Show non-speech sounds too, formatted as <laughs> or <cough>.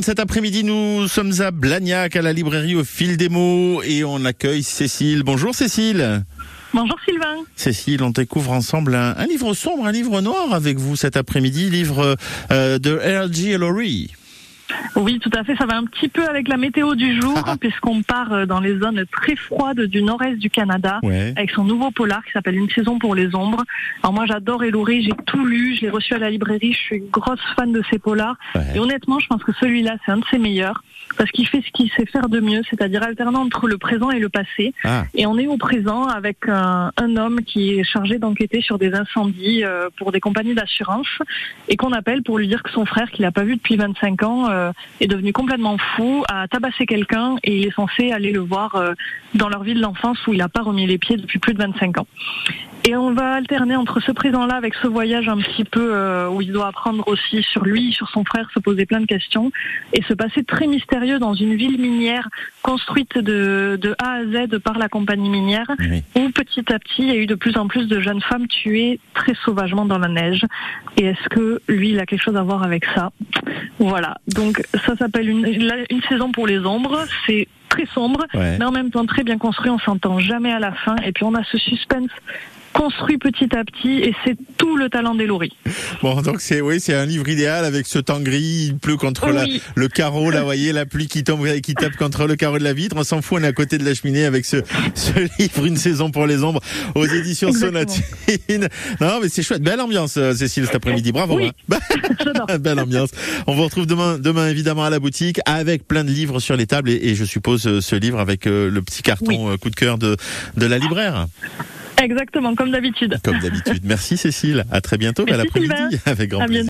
Cet après-midi, nous sommes à Blagnac, à la librairie au fil des mots, et on accueille Cécile. Bonjour Cécile. Bonjour Sylvain. Cécile, on découvre ensemble un, un livre sombre, un livre noir avec vous cet après-midi, livre euh, de R.G. Laurie. Oui, tout à fait. Ça va un petit peu avec la météo du jour, Ah. puisqu'on part euh, dans les zones très froides du nord-est du Canada, Ouais. avec son nouveau polar qui s'appelle Une saison pour les ombres. Alors moi, j'adore Ellery, j'ai tout lu, je l'ai reçu à la librairie, je suis une grosse fan de ces polars. Ouais. Et honnêtement, je pense que celui-là, c'est un de ses meilleurs, parce qu'il fait ce qu'il sait faire de mieux, c'est-à-dire alternant entre le présent et le passé. Ah, Et on est au présent avec un, un homme qui est chargé d'enquêter sur des incendies euh, pour des compagnies d'assurance et qu'on appelle pour lui dire que son frère, qu'il n'a pas vu depuis 25 ans, euh, est devenu complètement fou, a tabassé quelqu'un et il est censé aller le voir euh, dans leur ville d'enfance où il n'a pas remis les pieds depuis plus de 25 ans. Et on va alterner entre ce présent-là avec ce voyage un petit peu euh, où il doit apprendre aussi sur lui, sur son frère, se poser plein de questions et se passer très mystérieux dans une ville minière construite de, de A à Z par la compagnie minière oui. où petit à petit il y a eu de plus en plus de jeunes femmes tuées très sauvagement dans la neige. Et est-ce que lui il a quelque chose à voir avec ça? Voilà. Donc ça s'appelle une, une saison pour les ombres. C'est très sombre, Ouais. mais en même temps très bien construit. On s'entend jamais à la fin. Et puis on a ce suspense construit petit à petit et c'est tout le talent d'Elori. Bon, donc c'est oui, c'est un livre idéal avec ce temps gris, il pleut contre la- le carreau, là, vous voyez, la pluie qui tombe et qui tape contre le carreau de la vitre. On s'en fout, on est à côté de la cheminée avec ce, ce <laughs> livre, Une saison pour les ombres, aux éditions Exactement. Sonatine. Non, mais c'est chouette. Belle ambiance, euh, Cécile, cet après-midi. Bravo. Oui. hein. <laughs> <laughs> Belle ambiance. On vous retrouve demain, demain évidemment à la boutique avec plein de livres sur les tables et, et je suppose ce livre avec euh, le petit carton euh, coup de cœur de, de la libraire. Exactement, comme d'habitude. Comme d'habitude. Merci Cécile. À très bientôt. Merci, à l'après-midi. <laughs> Avec grand plaisir.